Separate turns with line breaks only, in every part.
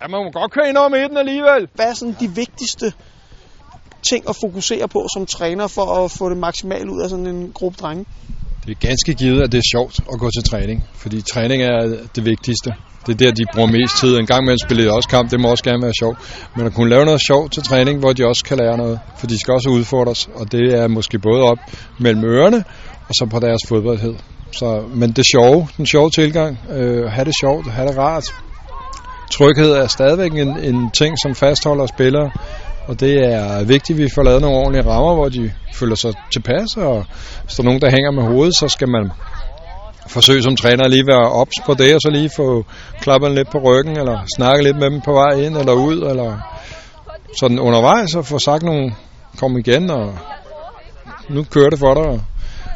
Ja, man må godt køre ind over midten alligevel.
Hvad er sådan de vigtigste ting at fokusere på som træner for at få det maksimalt ud af sådan en gruppe drenge?
Det er ganske givet, at det er sjovt at gå til træning, fordi træning er det vigtigste. Det er der, de bruger mest tid. En gang med at spille også kamp, det må også gerne være sjovt. Men at kunne lave noget sjovt til træning, hvor de også kan lære noget. For de skal også udfordres, og det er måske både op mellem ørerne, og så på deres fodboldhed. Så, men det sjove, den sjove tilgang, øh, have det sjovt, have det rart. Tryghed er stadigvæk en, en ting, som fastholder spillere, og det er vigtigt, at vi får lavet nogle ordentlige rammer, hvor de føler sig tilpas, og hvis der er nogen, der hænger med hovedet, så skal man forsøge som træner lige være ops på det, og så lige få klappet lidt på ryggen, eller snakke lidt med dem på vej ind eller ud, eller sådan undervejs, og få sagt nogle, kom igen, og nu kører det for dig.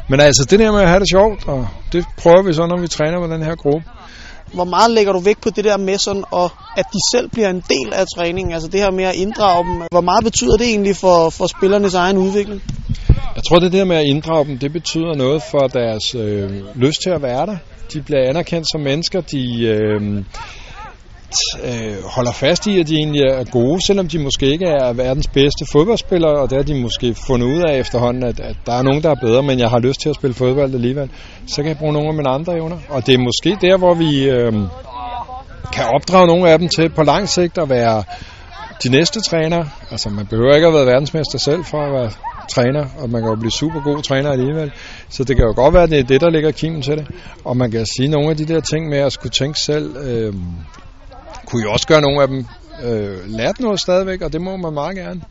Men altså, det der med at have det sjovt, og det prøver vi så, når vi træner med den her gruppe.
Hvor meget lægger du vægt på det der med sådan, og at de selv bliver en del af træningen? Altså det her med at inddrage dem. Hvor meget betyder det egentlig for, for spillernes egen udvikling?
Jeg tror, det der med at inddrage dem, det betyder noget for deres øh, lyst til at være der. De bliver anerkendt som mennesker, de øh, øh, holder fast i, at de egentlig er gode, selvom de måske ikke er verdens bedste fodboldspillere, og det har de måske fundet ud af efterhånden, at, at der er nogen, der er bedre, men jeg har lyst til at spille fodbold alligevel. Så kan jeg bruge nogle af mine andre evner. Og det er måske der, hvor vi øh, kan opdrage nogle af dem til på lang sigt at være de næste træner. Altså man behøver ikke at have været verdensmester selv for at være træner, og man kan jo blive super god træner alligevel. Så det kan jo godt være, at det er det, der ligger kimen til det. Og man kan sige nogle af de der ting med at skulle tænke selv, øh, kunne jo også gøre nogle af dem øh, lært noget stadigvæk, og det må man meget gerne.